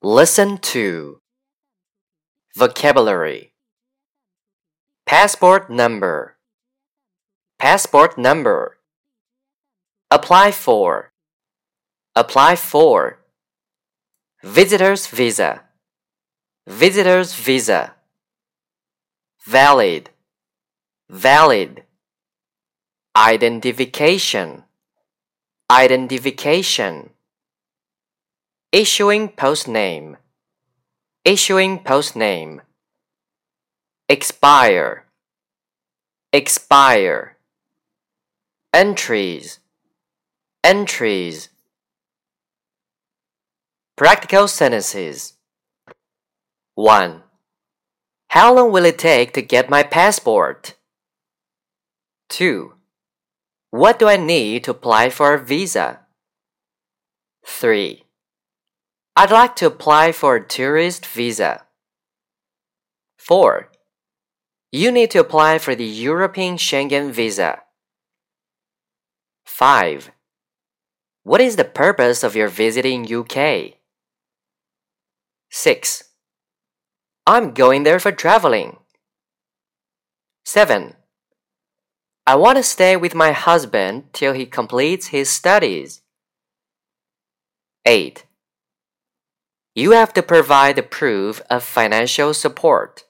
Listen to Vocabulary. Passport number. Passport number. Apply for. Apply for. Visitor's visa. Visitor's visa. Valid. Valid. Identification. Identification Issuing post name. Issuing post name. Expire. Expire. Entries. Entries. Practical sentences. 1. How long will it take to get my passport? 2. What do I need to apply for a visa? 3. I'd like to apply for a tourist visa. 4. You need to apply for the European Schengen visa. 5. What is the purpose of your visit in UK? 6. I'm going there for traveling. 7. I want to stay with my husband till he completes his studies. 8. You have to provide proof of financial support.